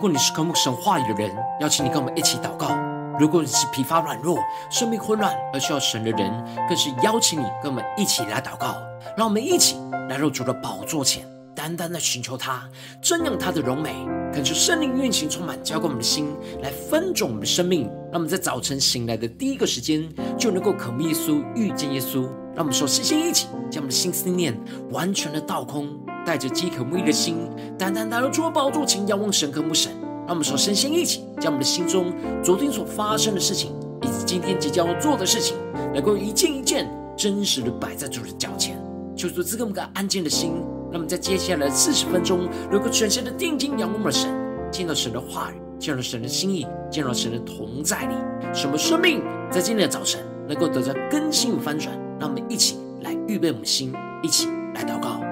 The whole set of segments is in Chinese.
如果你是渴慕神话语的人，邀请你跟我们一起祷告；如果你是疲乏软弱、生命混乱而需要神的人，更是邀请你跟我们一起来祷告。让我们一起来入主的宝座前，单单的寻求他，瞻仰他的荣美，恳求圣灵运行充满，浇灌我们的心，来分种我们的生命。让我们在早晨醒来的第一个时间，就能够渴慕耶稣、遇见耶稣。让我们说，先先一起将我们的心思念完全的倒空。带着饥渴慕义的心，单单来到主的宝座前，仰望神、渴慕神。让我们首先先一起，将我们的心中昨天所发生的事情，以及今天即将要做的事情，能够一件一件真实的摆在主的脚前，求主赐给我们个安静的心。那么在接下来四十分钟，能够全心的定睛仰望我们的神，见到神的话语，见到神的心意，见到神的同在里，使我们生命在今天的早晨能够得到更新与翻转。让我们一起来预备我们的心，一起来祷告。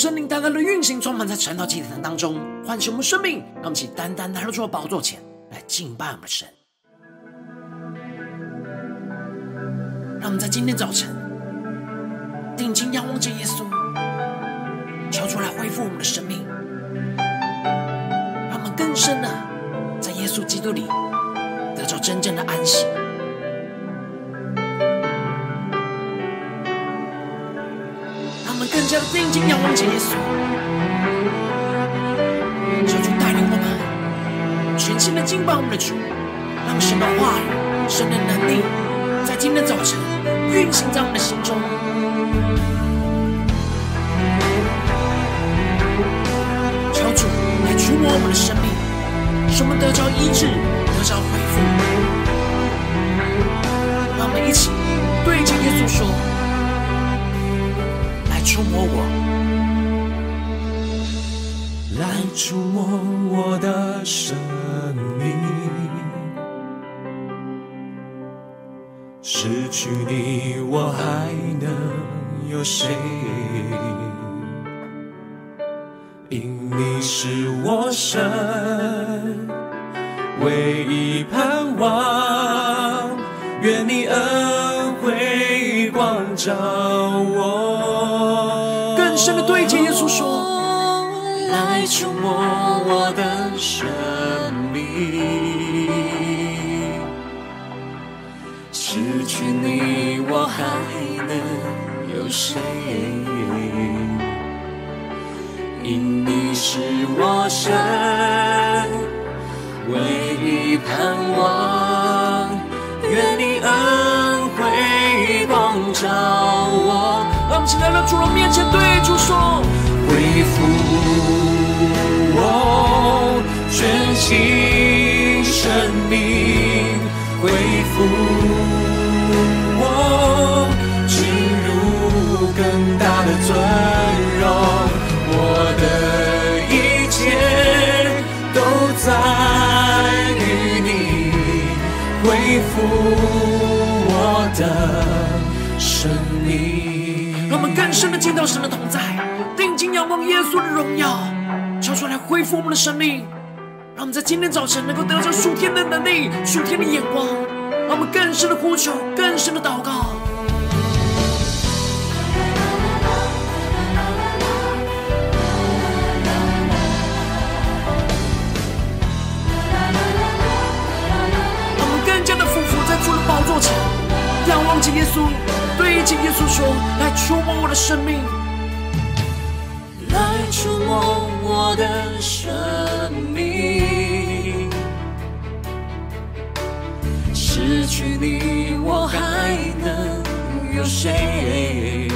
圣灵单单的运行，充满在晨祷祭坛当中，唤醒我们生命。让我们起单单来到主的宝座前来敬拜我们的神。让我们在今天早晨定睛仰望着耶稣，求主来恢复我们的生命，让我们更深的在耶稣基督里得到真正的安息。更加的定睛仰望着耶稣，求主带领我们全新的敬拜我们的主，让神的话语、神的能力在今天早晨运行在我们的心中。求主来触摸我们的生命，使我们得着医治，得着恢复。让我们一起对着耶稣说。触摸我，来触摸我的生命。失去你，我还能有谁？因你是我生触摸我的生命，失去你我还能有谁？因你是我神唯一盼望，愿你恩惠光照我。”让我们现在来到主的面前，对主说：恢复新生命，恢复我进入更大的尊荣，我的一切都在于你，恢复我的生命。让我们更深的见到神的同在，定睛仰望耶稣的荣耀，求主来恢复我们的生命，让我们在今天早晨能够得着属天的能力、属天的眼光，让我们更深的呼求、更深的祷告。让我们更加的俯伏在主的宝座前，仰望着耶稣。对着耶稣说：“来触摸我的生命，来触摸我的生命。失去你，我还能有谁？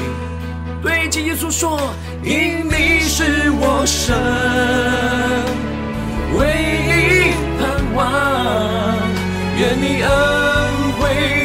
对着耶稣说：因你是我生唯一盼望，愿你恩惠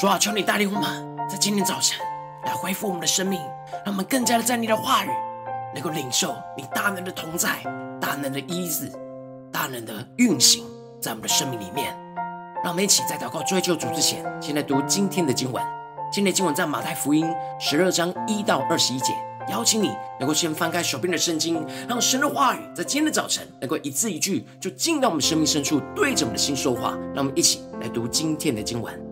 主啊，求你带领我们，在今天早晨来恢复我们的生命，让我们更加的在你的话语能够领受你大能的同在、大能的医治、大能的运行在我们的生命里面。让我们一起在祷告追求主之前，先来读今天的经文。今天的经文在马太福音十二章一到二十一节。邀请你能够先翻开手边的圣经，让神的话语在今天的早晨能够一字一句就进到我们生命深处，对着我们的心说话。让我们一起来读今天的经文。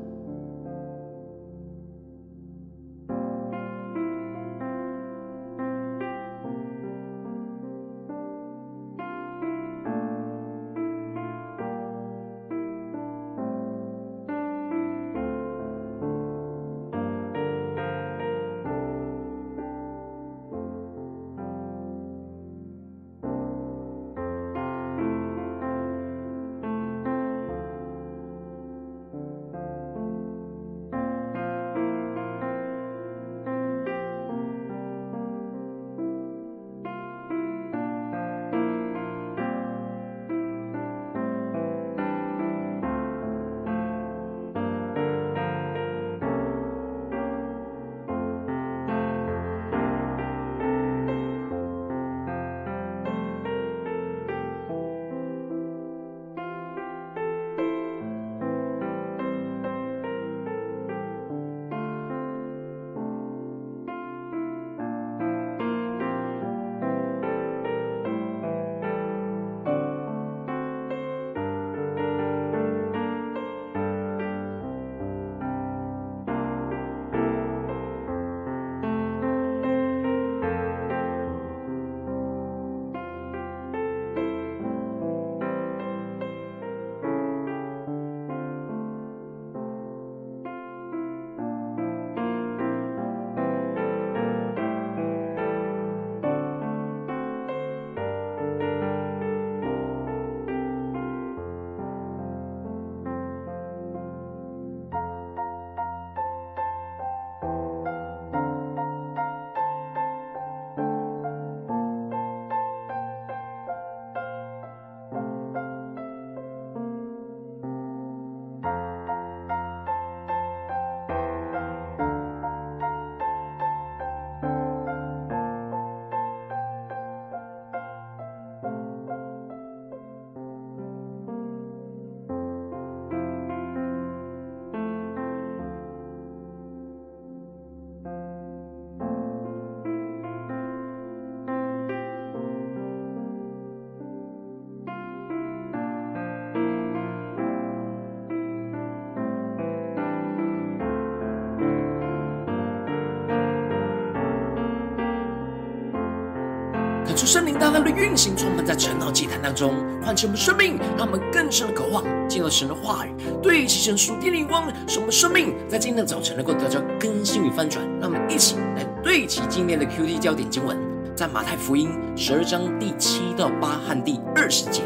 圣灵大大的运行，充满在晨祷祭坛当中，唤起我们生命，让我们更深的渴望进入神的话语，对齐神属天的灵光，使我们生命在今天的早晨能够得到更新与翻转。让我们一起来对齐今天的 QT 焦点经文，在马太福音十二章第七到八和第二十节。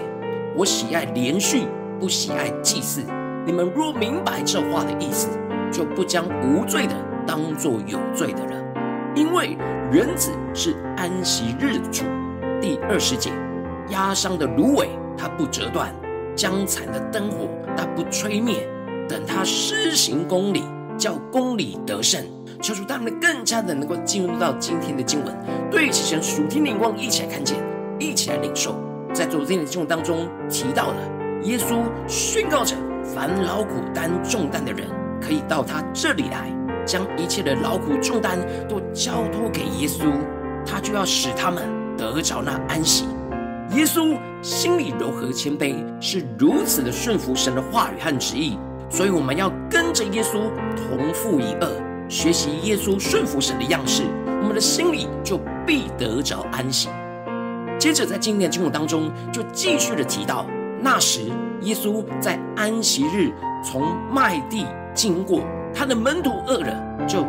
我喜爱连续，不喜爱祭祀。你们若明白这话的意思，就不将无罪的当作有罪的了，因为原子是安息日的主。第二十节，压伤的芦苇，它不折断；将残的灯火，它不吹灭。等他施行公理，叫公理得胜，求主他们更加的能够进入到今天的经文，对齐神属天灵光，一起来看见，一起来领受。在昨天的经文当中提到了，耶稣宣告着：凡劳苦担重担的人，可以到他这里来，将一切的劳苦重担都交托给耶稣，他就要使他们。得着那安息，耶稣心里柔和谦卑，是如此的顺服神的话语和旨意，所以我们要跟着耶稣同负一轭，学习耶稣顺服神的样式，我们的心里就必得着安息。接着在今天的经文当中，就继续的提到，那时耶稣在安息日从麦地经过，他的门徒饿了，就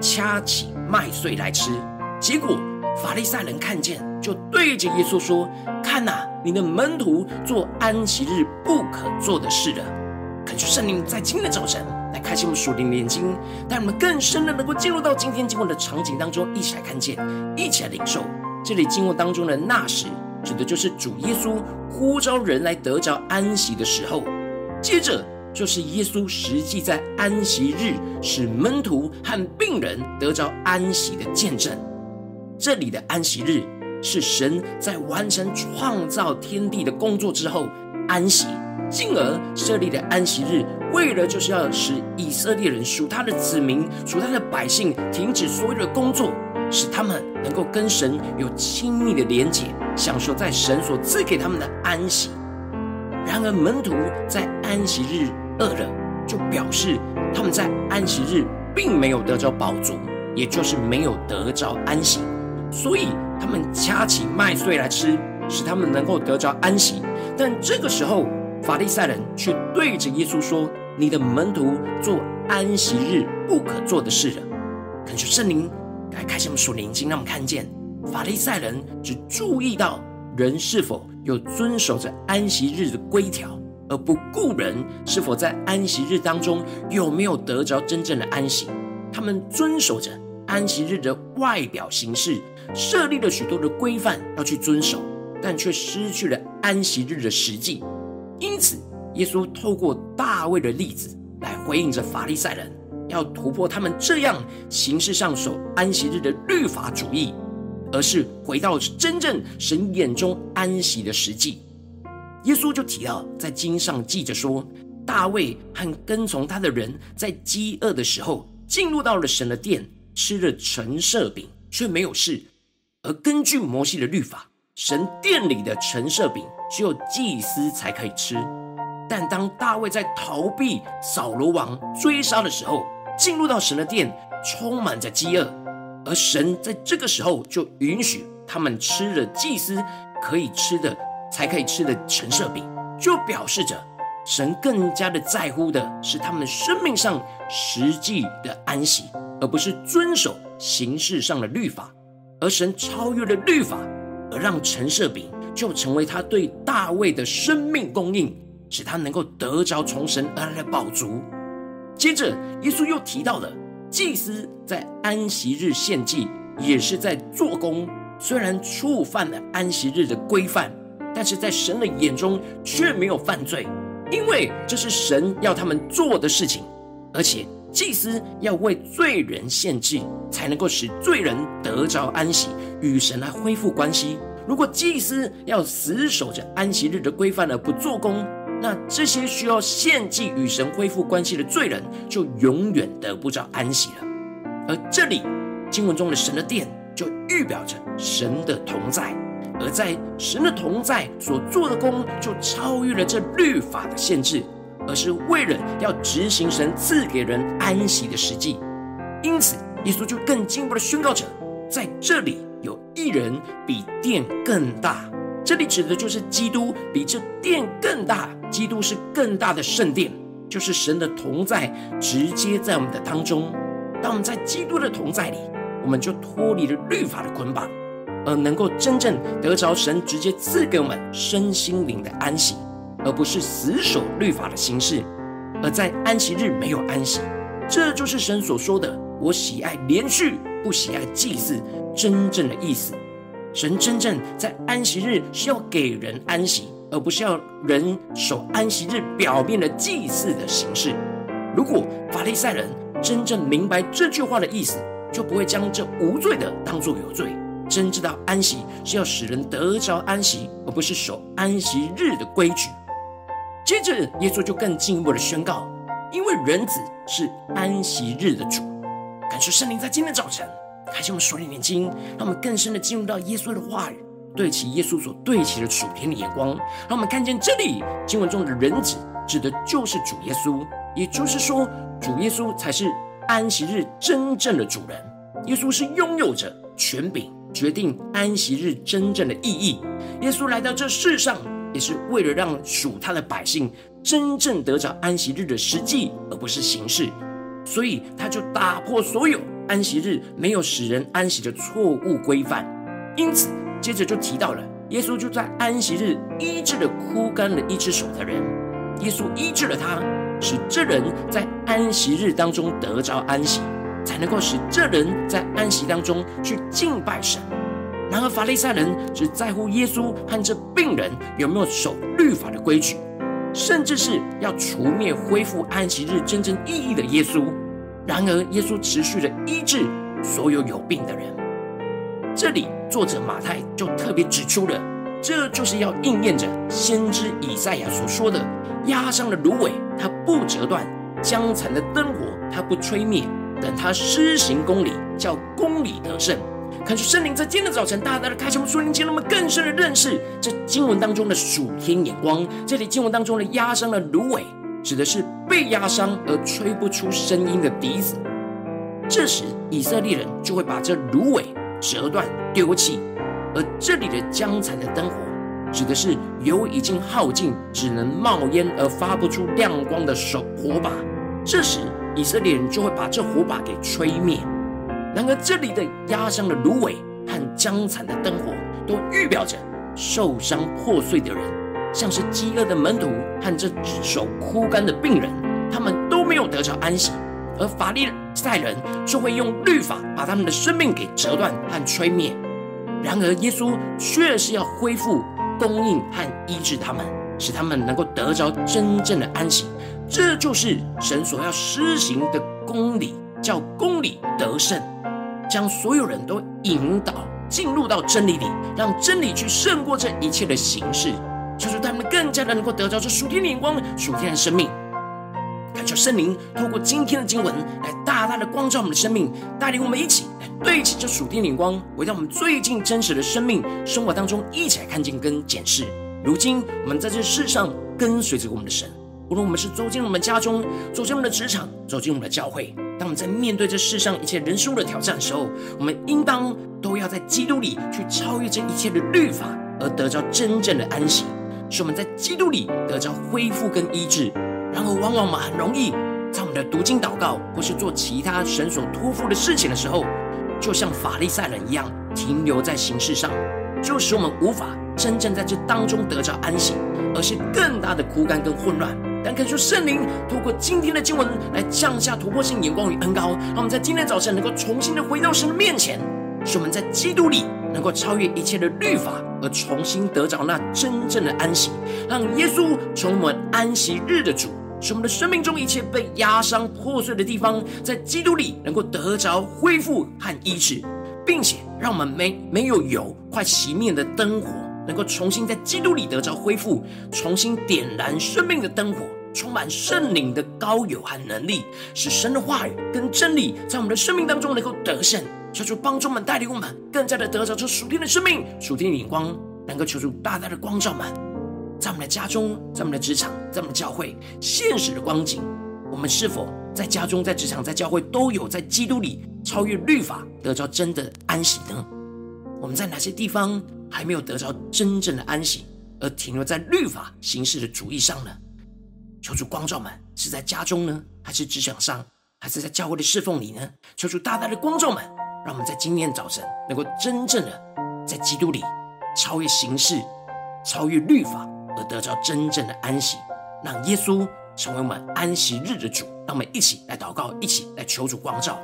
掐起麦穗来吃，结果。法利赛人看见，就对着耶稣说：“看呐，你的门徒做安息日不可做的事了。”恳求圣灵在今天的早晨来开启我们属灵的眼睛，带我们更深的能够进入到今天经文的场景当中，一起来看见，一起来领受。这里经文当中的那时，指的就是主耶稣呼召人来得着安息的时候。接着就是耶稣实际在安息日使门徒和病人得着安息的见证。这里的安息日是神在完成创造天地的工作之后安息，进而设立的安息日，为了就是要使以色列人属他的子民、属他的百姓停止所有的工作，使他们能够跟神有亲密的连结，享受在神所赐给他们的安息。然而门徒在安息日饿了，就表示他们在安息日并没有得着饱足，也就是没有得着安息。所以他们掐起麦穗来吃，使他们能够得着安息。但这个时候，法利赛人却对着耶稣说：“你的门徒做安息日不可做的事了。”恳求圣灵来开启我们属灵眼睛，让我们看见法利赛人只注意到人是否有遵守着安息日的规条，而不顾人是否在安息日当中有没有得着真正的安息。他们遵守着安息日的外表形式。设立了许多的规范要去遵守，但却失去了安息日的实际。因此，耶稣透过大卫的例子来回应着法利赛人，要突破他们这样形式上守安息日的律法主义，而是回到真正神眼中安息的实际。耶稣就提到，在经上记着说，大卫和跟从他的人在饥饿的时候，进入到了神的殿，吃了陈设饼，却没有事。而根据摩西的律法，神殿里的陈设饼只有祭司才可以吃。但当大卫在逃避扫罗王追杀的时候，进入到神的殿，充满着饥饿，而神在这个时候就允许他们吃了祭司可以吃的才可以吃的陈设饼，就表示着神更加的在乎的是他们生命上实际的安息，而不是遵守形式上的律法。而神超越了律法，而让陈设饼就成为他对大卫的生命供应，使他能够得着从神而来的饱足。接着，耶稣又提到了祭司在安息日献祭，也是在做工。虽然触犯了安息日的规范，但是在神的眼中却没有犯罪，因为这是神要他们做的事情，而且。祭司要为罪人献祭，才能够使罪人得着安息，与神来恢复关系。如果祭司要死守着安息日的规范而不做工，那这些需要献祭与神恢复关系的罪人，就永远得不着安息了。而这里经文中的神的殿，就预表着神的同在，而在神的同在所做的工，就超越了这律法的限制。而是为了要执行神赐给人安息的实际，因此耶稣就更进一步的宣告着，在这里有一人比殿更大。这里指的就是基督比这殿更大。基督是更大的圣殿，就是神的同在直接在我们的当中。当我们在基督的同在里，我们就脱离了律法的捆绑，而能够真正得着神直接赐给我们身心灵的安息，而不是死守律法的形式。而在安息日没有安息，这就是神所说的“我喜爱连续，不喜爱祭祀”真正的意思。神真正在安息日是要给人安息，而不是要人守安息日表面的祭祀的形式。如果法利赛人真正明白这句话的意思，就不会将这无罪的当作有罪。真知道安息是要使人得着安息，而不是守安息日的规矩。接着，耶稣就更进一步的宣告：因为人子是安息日的主。感谢圣灵在今天早晨。开启我们属灵眼睛，让我们更深的进入到耶稣的话语，对齐耶稣所对齐的属天的眼光，让我们看见这里经文中的人子指的就是主耶稣，也就是说，主耶稣才是安息日真正的主人。耶稣是拥有着权柄，决定安息日真正的意义。耶稣来到这世上，也是为了让属他的百姓真正得着安息日的实际，而不是形式。所以他就打破所有。安息日没有使人安息的错误规范，因此接着就提到了耶稣就在安息日医治了枯干了一只手的人，耶稣医治了他，使这人在安息日当中得着安息，才能够使这人在安息当中去敬拜神。然而法利赛人只在乎耶稣和这病人有没有守律法的规矩，甚至是要除灭恢复安息日真正意义的耶稣。然而，耶稣持续的医治所有有病的人。这里作者马太就特别指出了，这就是要应验着先知以赛亚所说的：压伤的芦苇，它不折断；将残的灯火，它不吹灭。等他施行公理，叫公理得胜。看出圣灵在今天的早晨，大大的开启我们属灵经，让我们更深的认识这经文当中的属天眼光。这里经文当中的压伤的芦苇。指的是被压伤而吹不出声音的笛子，这时以色列人就会把这芦苇折断丢弃。而这里的将残的灯火，指的是油已经耗尽，只能冒烟而发不出亮光的手火把。这时以色列人就会把这火把给吹灭。然而这里的压伤的芦苇和将残的灯火，都预表着受伤破碎的人。像是饥饿的门徒和这只手枯干的病人，他们都没有得着安息，而法利赛人就会用律法把他们的生命给折断和吹灭。然而，耶稣却是要恢复、供应和医治他们，使他们能够得着真正的安息。这就是神所要施行的公理，叫公理得胜，将所有人都引导进入到真理里，让真理去胜过这一切的形式。就是他们更加的能够得到这属天的眼光、属天的生命。感谢圣灵透过今天的经文来大大的光照我们的生命，带领我们一起来对齐这属天的眼光，回到我们最近真实的生命生活当中，一起来看见跟检视。如今我们在这世上跟随着我们的神，无论我们是走进我们家中、走进我们的职场、走进我们的教会，当我们在面对这世上一切人事物的挑战的时候，我们应当都要在基督里去超越这一切的律法，而得着真正的安息。使我们在基督里得着恢复跟医治，然而往往我们很容易在我们的读经祷告或是做其他神所托付的事情的时候，就像法利赛人一样停留在形式上，就使我们无法真正在这当中得着安息，而是更大的枯干跟混乱。但恳求圣灵透过今天的经文来降下突破性眼光与恩膏，让我们在今天早晨能够重新的回到神的面前，使我们在基督里。能够超越一切的律法，而重新得着那真正的安息，让耶稣成我们安息日的主，使我们的生命中一切被压伤破碎的地方，在基督里能够得着恢复和医治，并且让我们没没有油快熄灭的灯火，能够重新在基督里得着恢复，重新点燃生命的灯火，充满圣灵的膏油和能力，使神的话语跟真理在我们的生命当中能够得胜。求主帮助我们，带领我们更加的得着这属天的生命、属天的眼光，能够求主大大的光照们，在我们的家中、在我们的职场、在我们的教会，现实的光景，我们是否在家中、在职场、在教会都有在基督里超越律法，得着真的安息呢？我们在哪些地方还没有得着真正的安息，而停留在律法形式的主义上呢？求主光照们，是在家中呢，还是职场上，还是在教会的侍奉里呢？求主大大的光照们，让我们在今天早晨能够真正的在基督里超越形式、超越律法，而得着真正的安息，让耶稣成为我们安息日的主。让我们一起来祷告，一起来求主光照。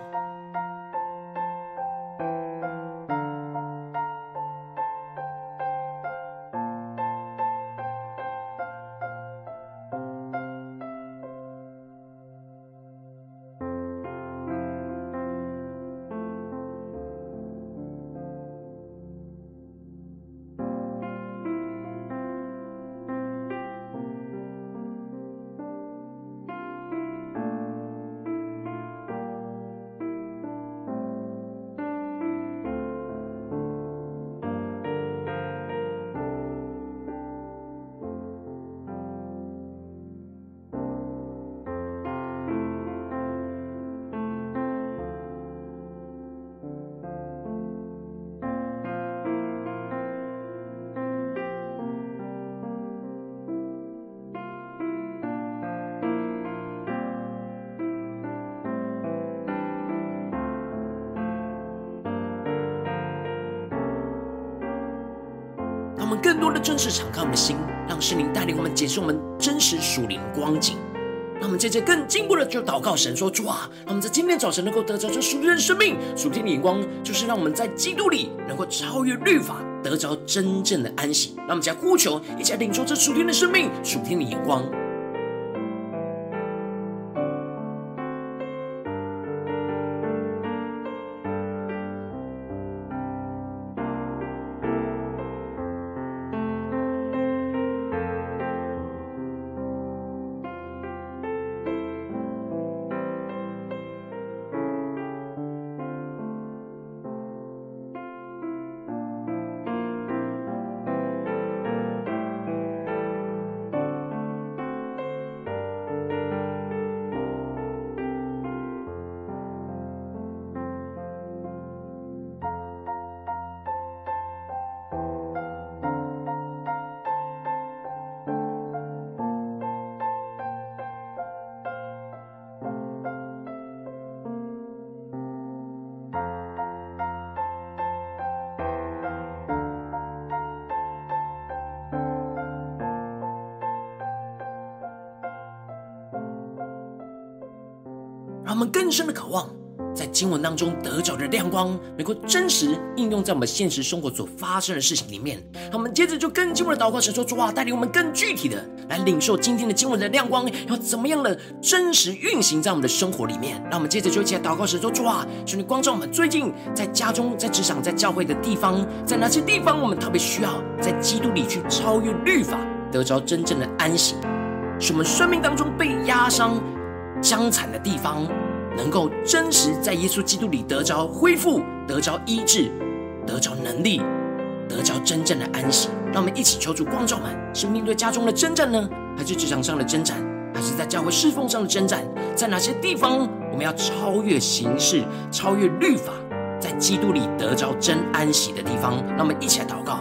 更多的真实敞开我们的心，让圣灵带领我们解释我们真实属灵光景。让我们接着更进步的就祷告神说：主啊，让我们在今天早晨能够得着这属天的生命、属天的眼光，就是让我们在基督里能够超越律法，得着真正的安息。让我们将呼求，一起来领受这属天的生命、属天的眼光。我们更深的渴望，在经文当中得着的亮光，能够真实应用在我们现实生活所发生的事情里面。让我们接着就更进一步的祷告，神说：主啊，带领我们更具体的来领受今天的经文的亮光，要怎么样的真实运行在我们的生活里面。那我们接着就一起来祷告，神说：主啊，求你光照我们最近在家中、在职场、在教会的地方，在哪些地方我们特别需要在基督里去超越律法，得着真正的安息，使我们生命当中被压伤。伤残的地方，能够真实在耶稣基督里得着恢复，得着医治，得着能力，得着真正的安息。让我们一起求主光照们，是面对家中的征战呢，还是职场上的征战，还是在教会侍奉上的征战？在哪些地方我们要超越形式，超越律法，在基督里得着真安息的地方？让我们一起来祷告。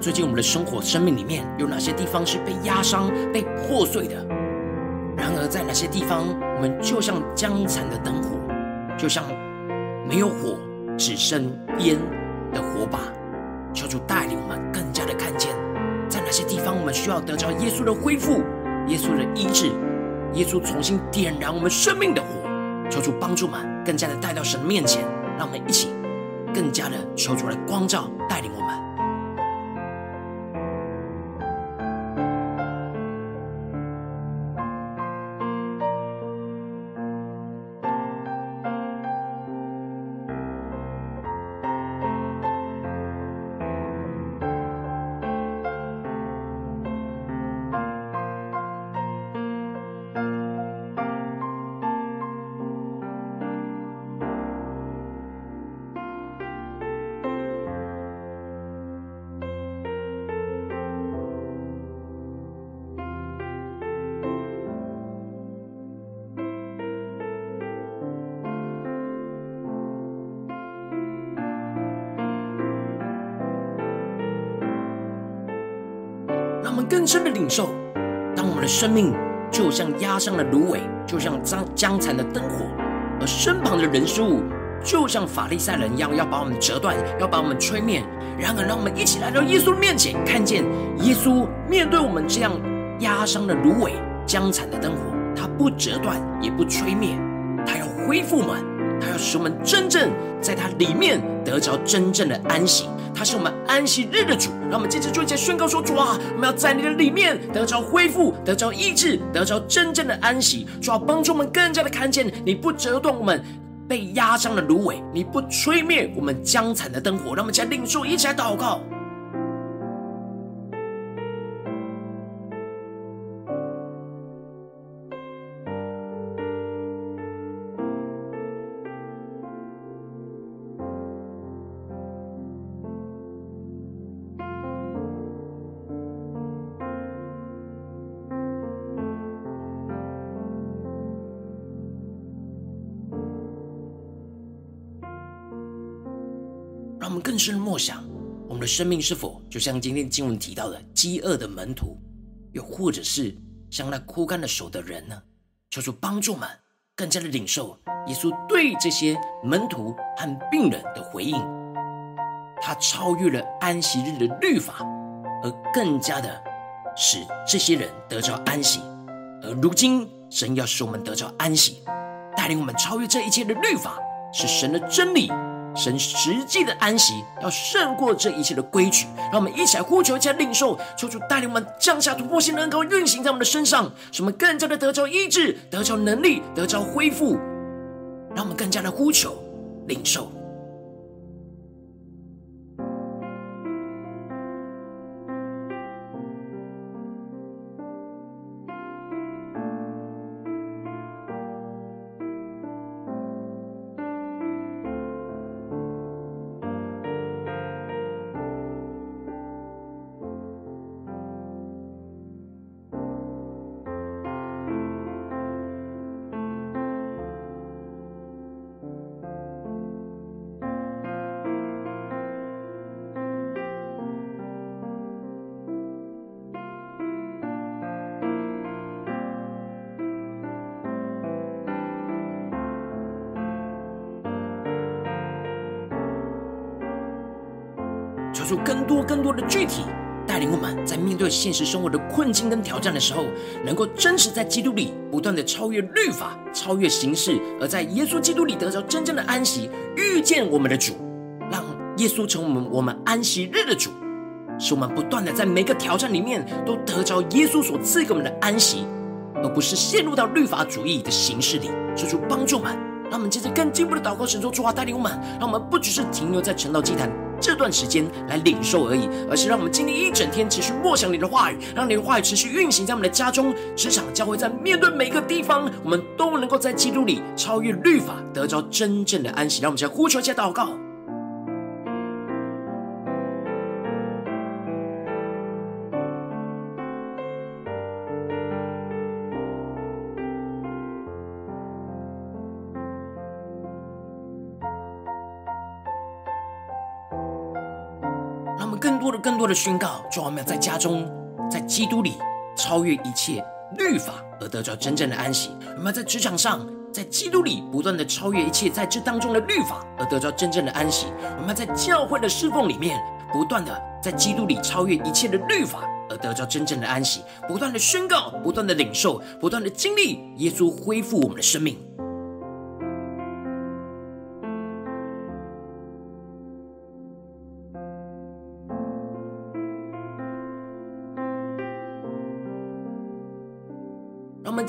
最近我们的生活、生命里面有哪些地方是被压伤、被破碎的？然而，在哪些地方，我们就像将残的灯火，就像没有火、只剩烟的火把。求主带领我们更加的看见，在哪些地方我们需要得着耶稣的恢复、耶稣的医治、耶稣重新点燃我们生命的火。求主帮助我们更加的带到神面前，让我们一起更加的求主来光照、带领我们。更深的领受，当我们的生命就像压伤的芦苇，就像将将残的灯火，而身旁的人事物就像法利赛人一样，要把我们折断，要把我们吹灭。然而，让我们一起来到耶稣面前，看见耶稣面对我们这样压伤的芦苇、将残的灯火，他不折断，也不吹灭，他要恢复我们，他要使我们真正在他里面得着真正的安息。他是我们安息日的主，让我们坚持做一些宣告说：主啊，我们要在你的里面得着恢复，得着医治，得着真正的安息。主啊，帮助我们更加的看见你不折断我们被压伤的芦苇，你不吹灭我们将残的灯火。让我们再领受，一起来祷告。更深的默想，我们的生命是否就像今天经文提到的饥饿的门徒，又或者是像那枯干的手的人呢？求主帮助们更加的领受耶稣对这些门徒和病人的回应。他超越了安息日的律法，而更加的使这些人得着安息。而如今，神要使我们得着安息，带领我们超越这一切的律法，是神的真理。神实际的安息要胜过这一切的规矩，让我们一起来呼求，一起来领受，求主带领我们降下突破性的恩膏运行在我们的身上，使我们更加的得着医治，得着能力，得着恢复，让我们更加的呼求领受。更多更多的具体，带领我们在面对现实生活的困境跟挑战的时候，能够真实在基督里不断的超越律法，超越形式，而在耶稣基督里得着真正的安息，遇见我们的主，让耶稣成为我们我们安息日的主，使我们不断的在每个挑战里面都得着耶稣所赐给我们的安息，而不是陷入到律法主义的形式里。求主帮助我们，让我们接着更进一步的祷告，神说主啊，带领我们，让我们不只是停留在晨祷祭坛。这段时间来领受而已，而是让我们经历一整天持续默想你的话语，让你的话语持续运行在我们的家中、职场、教会，在面对每个地方，我们都能够在基督里超越律法，得着真正的安息。让我们先呼求、一下祷告。更多的、更多的宣告，就我们要在家中，在基督里超越一切律法，而得着真正的安息；我们要在职场上，在基督里不断的超越一切在这当中的律法，而得着真正的安息；我们要在教会的侍奉里面，不断的在基督里超越一切的律法，而得着真正的安息；不断的宣告，不断的领受，不断的经历耶稣恢复我们的生命。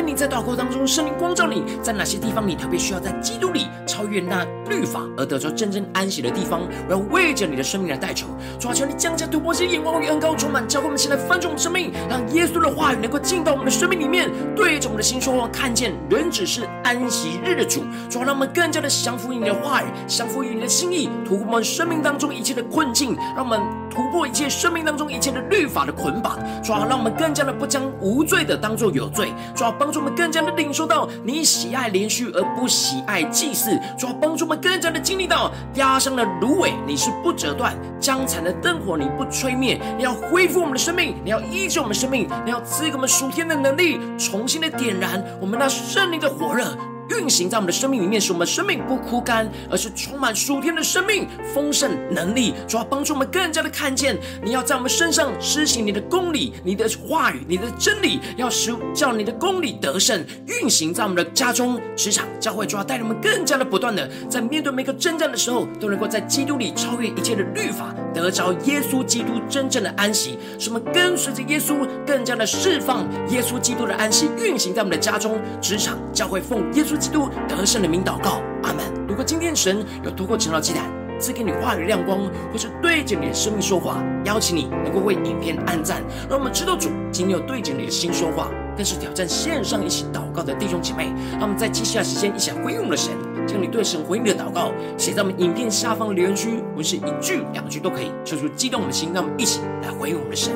天你在祷告当中，圣灵光照你在哪些地方，你特别需要在基督里超越那律法而得着真正安息的地方，我要为着你的生命来代求。主啊，求你降下突破性眼光与恩膏，充满教会我们，现在翻转我们生命，让耶稣的话语能够进到我们的生命里面，对着我们的心说话，看见人只是安息日的主。主啊，让我们更加的降服于你的话语，降服于你的心意，突破我们生命当中一切的困境，让我们突破一切生命当中一切的律法的捆绑。主啊，让我们更加的不将无罪的当作有罪。主啊，帮助我们更加的领受到你喜爱连续而不喜爱祭祀。主啊，帮助我们更加的经历到压伤的芦苇你是不折断，将残的灯火你不吹灭。你要恢复我们的生命，你要医治我们的生命，你要赐给我们属天的能力，重新的点燃我们那圣灵的火热。运行在我们的生命里面，使我们生命不枯干，而是充满属天的生命、丰盛能力。主要帮助我们更加的看见，你要在我们身上施行你的公理、你的话语、你的真理，要使叫你的公理得胜，运行在我们的家中、职场、教会。主要带领我们更加的不断的，在面对每个征战的时候，都能够在基督里超越一切的律法，得着耶稣基督真正的安息。使我们跟随着耶稣，更加的释放耶稣基督的安息，运行在我们的家中、职场、教会，奉耶稣基督得胜的名祷告，阿门。如果今天神有透过晨祷祭坛赐给你话语亮光，或是对着你的生命说话，邀请你能够为影片按赞，让我们知道主今天有对着你的心说话，更是挑战线上一起祷告的弟兄姐妹。让我们在接下来时间一起回应我们的神，将你对神回应的祷告写在我们影片下方留言区，不是一句两句都可以，说出激动我们的心。让我们一起来回应我们的神。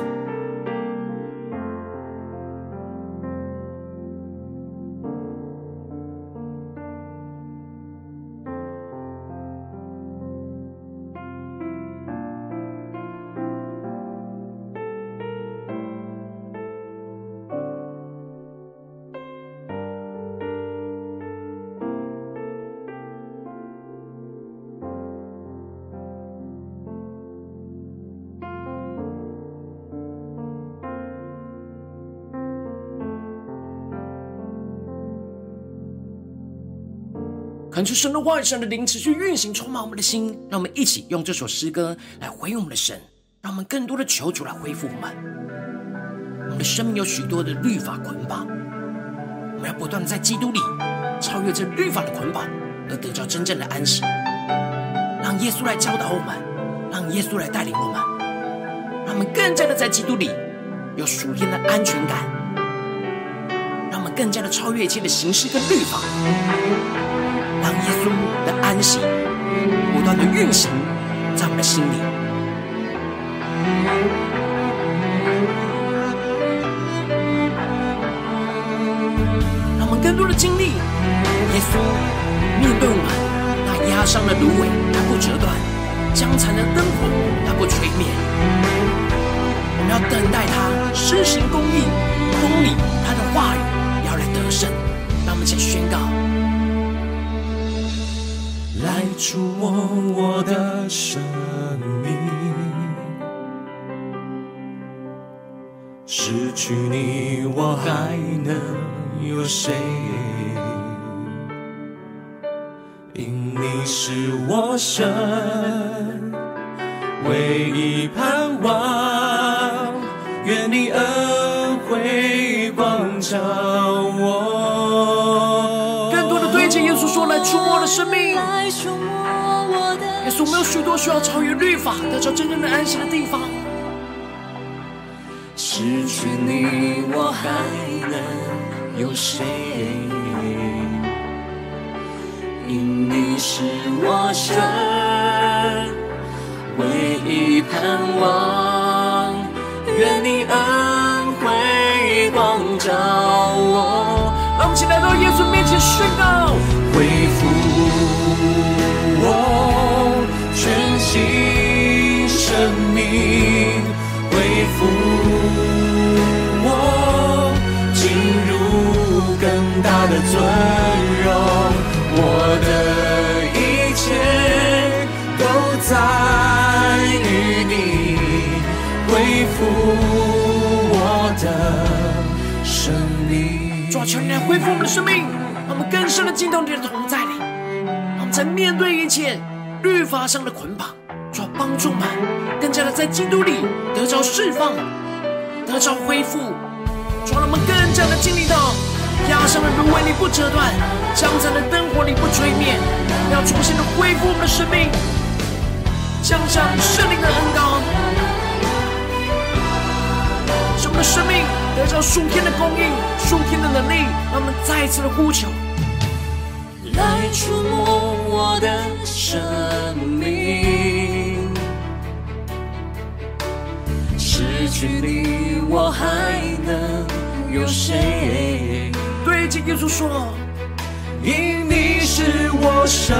求神的话语、神的灵持续运行，充满我们的心。让我们一起用这首诗歌来回应我们的神，让我们更多的求主来恢复我们。我们的生命有许多的律法捆绑，我们要不断的在基督里超越这律法的捆绑，而得到真正的安息。让耶稣来教导我们，让耶稣来带领我们，让我们更加的在基督里有属天的安全感，让我们更加的超越一切的形式跟律法。耶稣的安息不断的运行在我们的心里，让我们更多的经历耶稣面对我们那压伤的芦苇，它不折断；将残的灯火，它不吹灭。我们要等待他施行公义、公理，他的话语要来得胜。让我们一起宣告。来触摸我的生命，失去你我还能有谁？因你是我神唯一盼望，愿你恩惠光照我。触摸我的生命。耶稣，我们有许多需要超越律法，得到真正的安息的地方。失去你，我还能有谁？因你是我生唯一盼望，愿你恩惠光照我。让我们一起来到耶稣面前宣告，恢复我。全新生命恢复我，进入更大的尊荣，我的一切都在于你，恢复我的生命。主啊，求你来恢复我们的生命，更深的进到你的同在里，我们在面对一切。律法上的捆绑，主要帮助我们更加的在基督里得着释放，得着恢复，主让我们更加的经历到压上的芦苇你不折断，将残的灯火你不吹灭，要重新的恢复我们的生命，降下圣灵的恩膏，使我们的生命得到属天的供应、属天的能力，让我们再一次的呼求，来触摸我的生命，失去你我还能有谁？对着耶稣说，因你是我生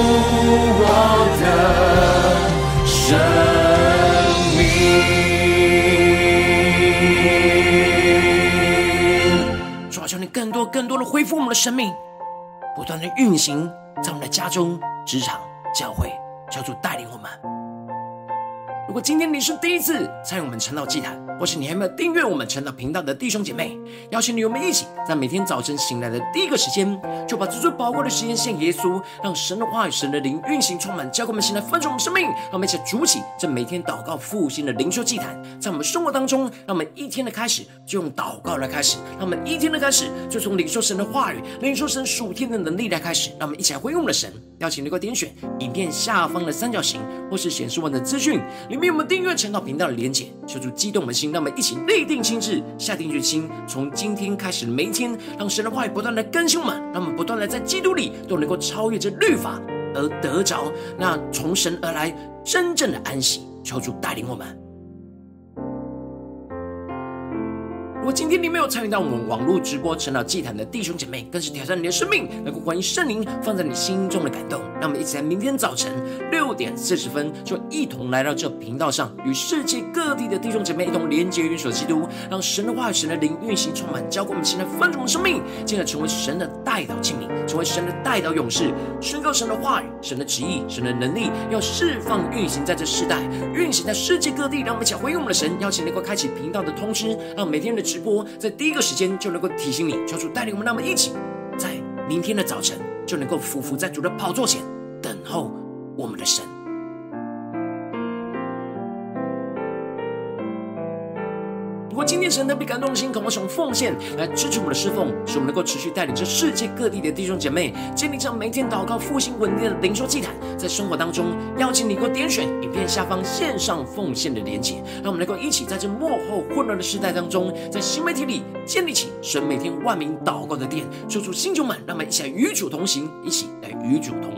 我的生命。主，求你更多更多的恢复我们的生命，不断的运行在我们的家中、职场、教会，求主带领我们。如果今天你是第一次参与我们晨祷祭坛，或是你还没有订阅我们晨祷频道的弟兄姐妹，邀请你我们一起在每天早晨醒来的第一个时间，就把这最宝贵的时间献给耶稣，让神的话语、神的灵运行充满，教给我们现在分盛我们生命。让我们一起筑起这每天祷告复兴的灵修祭坛，在我们生活当中，让我们一天的开始就用祷告来开始，让我们一天的开始就从领受神的话语、领受神属天的能力来开始。让我们一起来回应我们的神。邀请你给我点选影片下方的三角形，或是显示文的资讯里面有，我们订阅晨祷频道的连结，求主激动我们的心，让我们一起立定心智，下定决心，从今天开始每一天，让神的话语不断的更新我们，让我们不断的在基督里都能够超越这律法，而得着那从神而来真正的安息。求主带领我们。果今天你没有参与到我们网络直播陈到祭坛的弟兄姐妹，更是挑战你的生命，能够欢迎圣灵放在你心中的感动。让我们一起在明天早晨六点四十分，就一同来到这频道上，与世界各地的弟兄姐妹一同连接、元首基督，让神的话、神的灵运行充满，浇灌我们现在丰盛的生命，进而成为神的代代祷器皿，成为神的代祷勇士，宣告神的话语、神的旨意、神的能力，要释放运行在这世代，运行在世界各地。让我们一起回应我们的神，邀请能够开启频道的通知，让每天的直播在第一个时间就能够提醒你，求主带领我们，让我们一起在明天的早晨就能够俯伏在主的宝座前，等候我们的神。果今天神特别感动的心，渴望从奉献来支持我们的侍奉，使我们能够持续带领着世界各地的弟兄姐妹建立这样每天祷告复兴稳定的灵修祭坛，在生活当中邀请你给我点选影片下方线上奉献的连结，让我们能够一起在这幕后混乱的时代当中，在新媒体里建立起神每天万名祷告的殿，说出星球们，让我们一起来与主同行，一起来与主同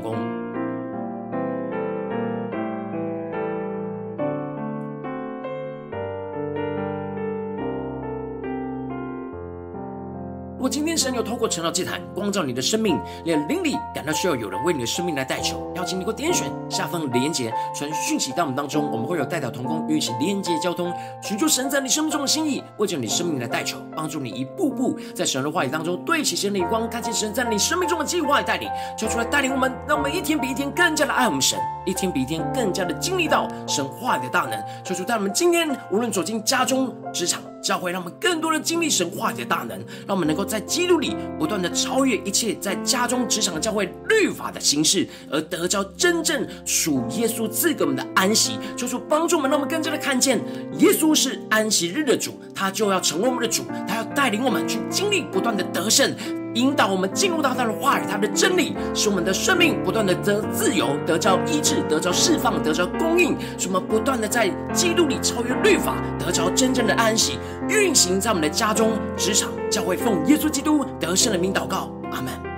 如果今天神有透过晨祷祭坛光照你的生命，连灵里感到需要有人为你的生命来代求，邀请你给我点选下方的连结，传讯息到我们当中，我们会有代表同工与一起连接交通，寻求神在你生命中的心意，为着你生命来代求，帮助你一步步在神的话语当中对齐神的光，看见神在你生命中的计划与带领，求出来带领我们，让我们一天比一天更加的爱我们神，一天比一天更加的经历到神话语的大能，求主带我们今天无论走进家中、职场。教会让我们更多的经历神化解的大能，让我们能够在基督里不断的超越一切在家中、职场、教会律法的形式，而得着真正属耶稣赐给我们的安息。求主帮助我们，让我们更加的看见耶稣是安息日的主，他就要成为我们的主，他要带领我们去经历不断的得胜。引导我们进入到他的话语，他的真理，使我们的生命不断的得自由，得着医治，得着释放，得着供应，使我们不断的在基督里超越律法，得着真正的安息，运行在我们的家中、职场、教会，奉耶稣基督得胜的名祷告，阿门。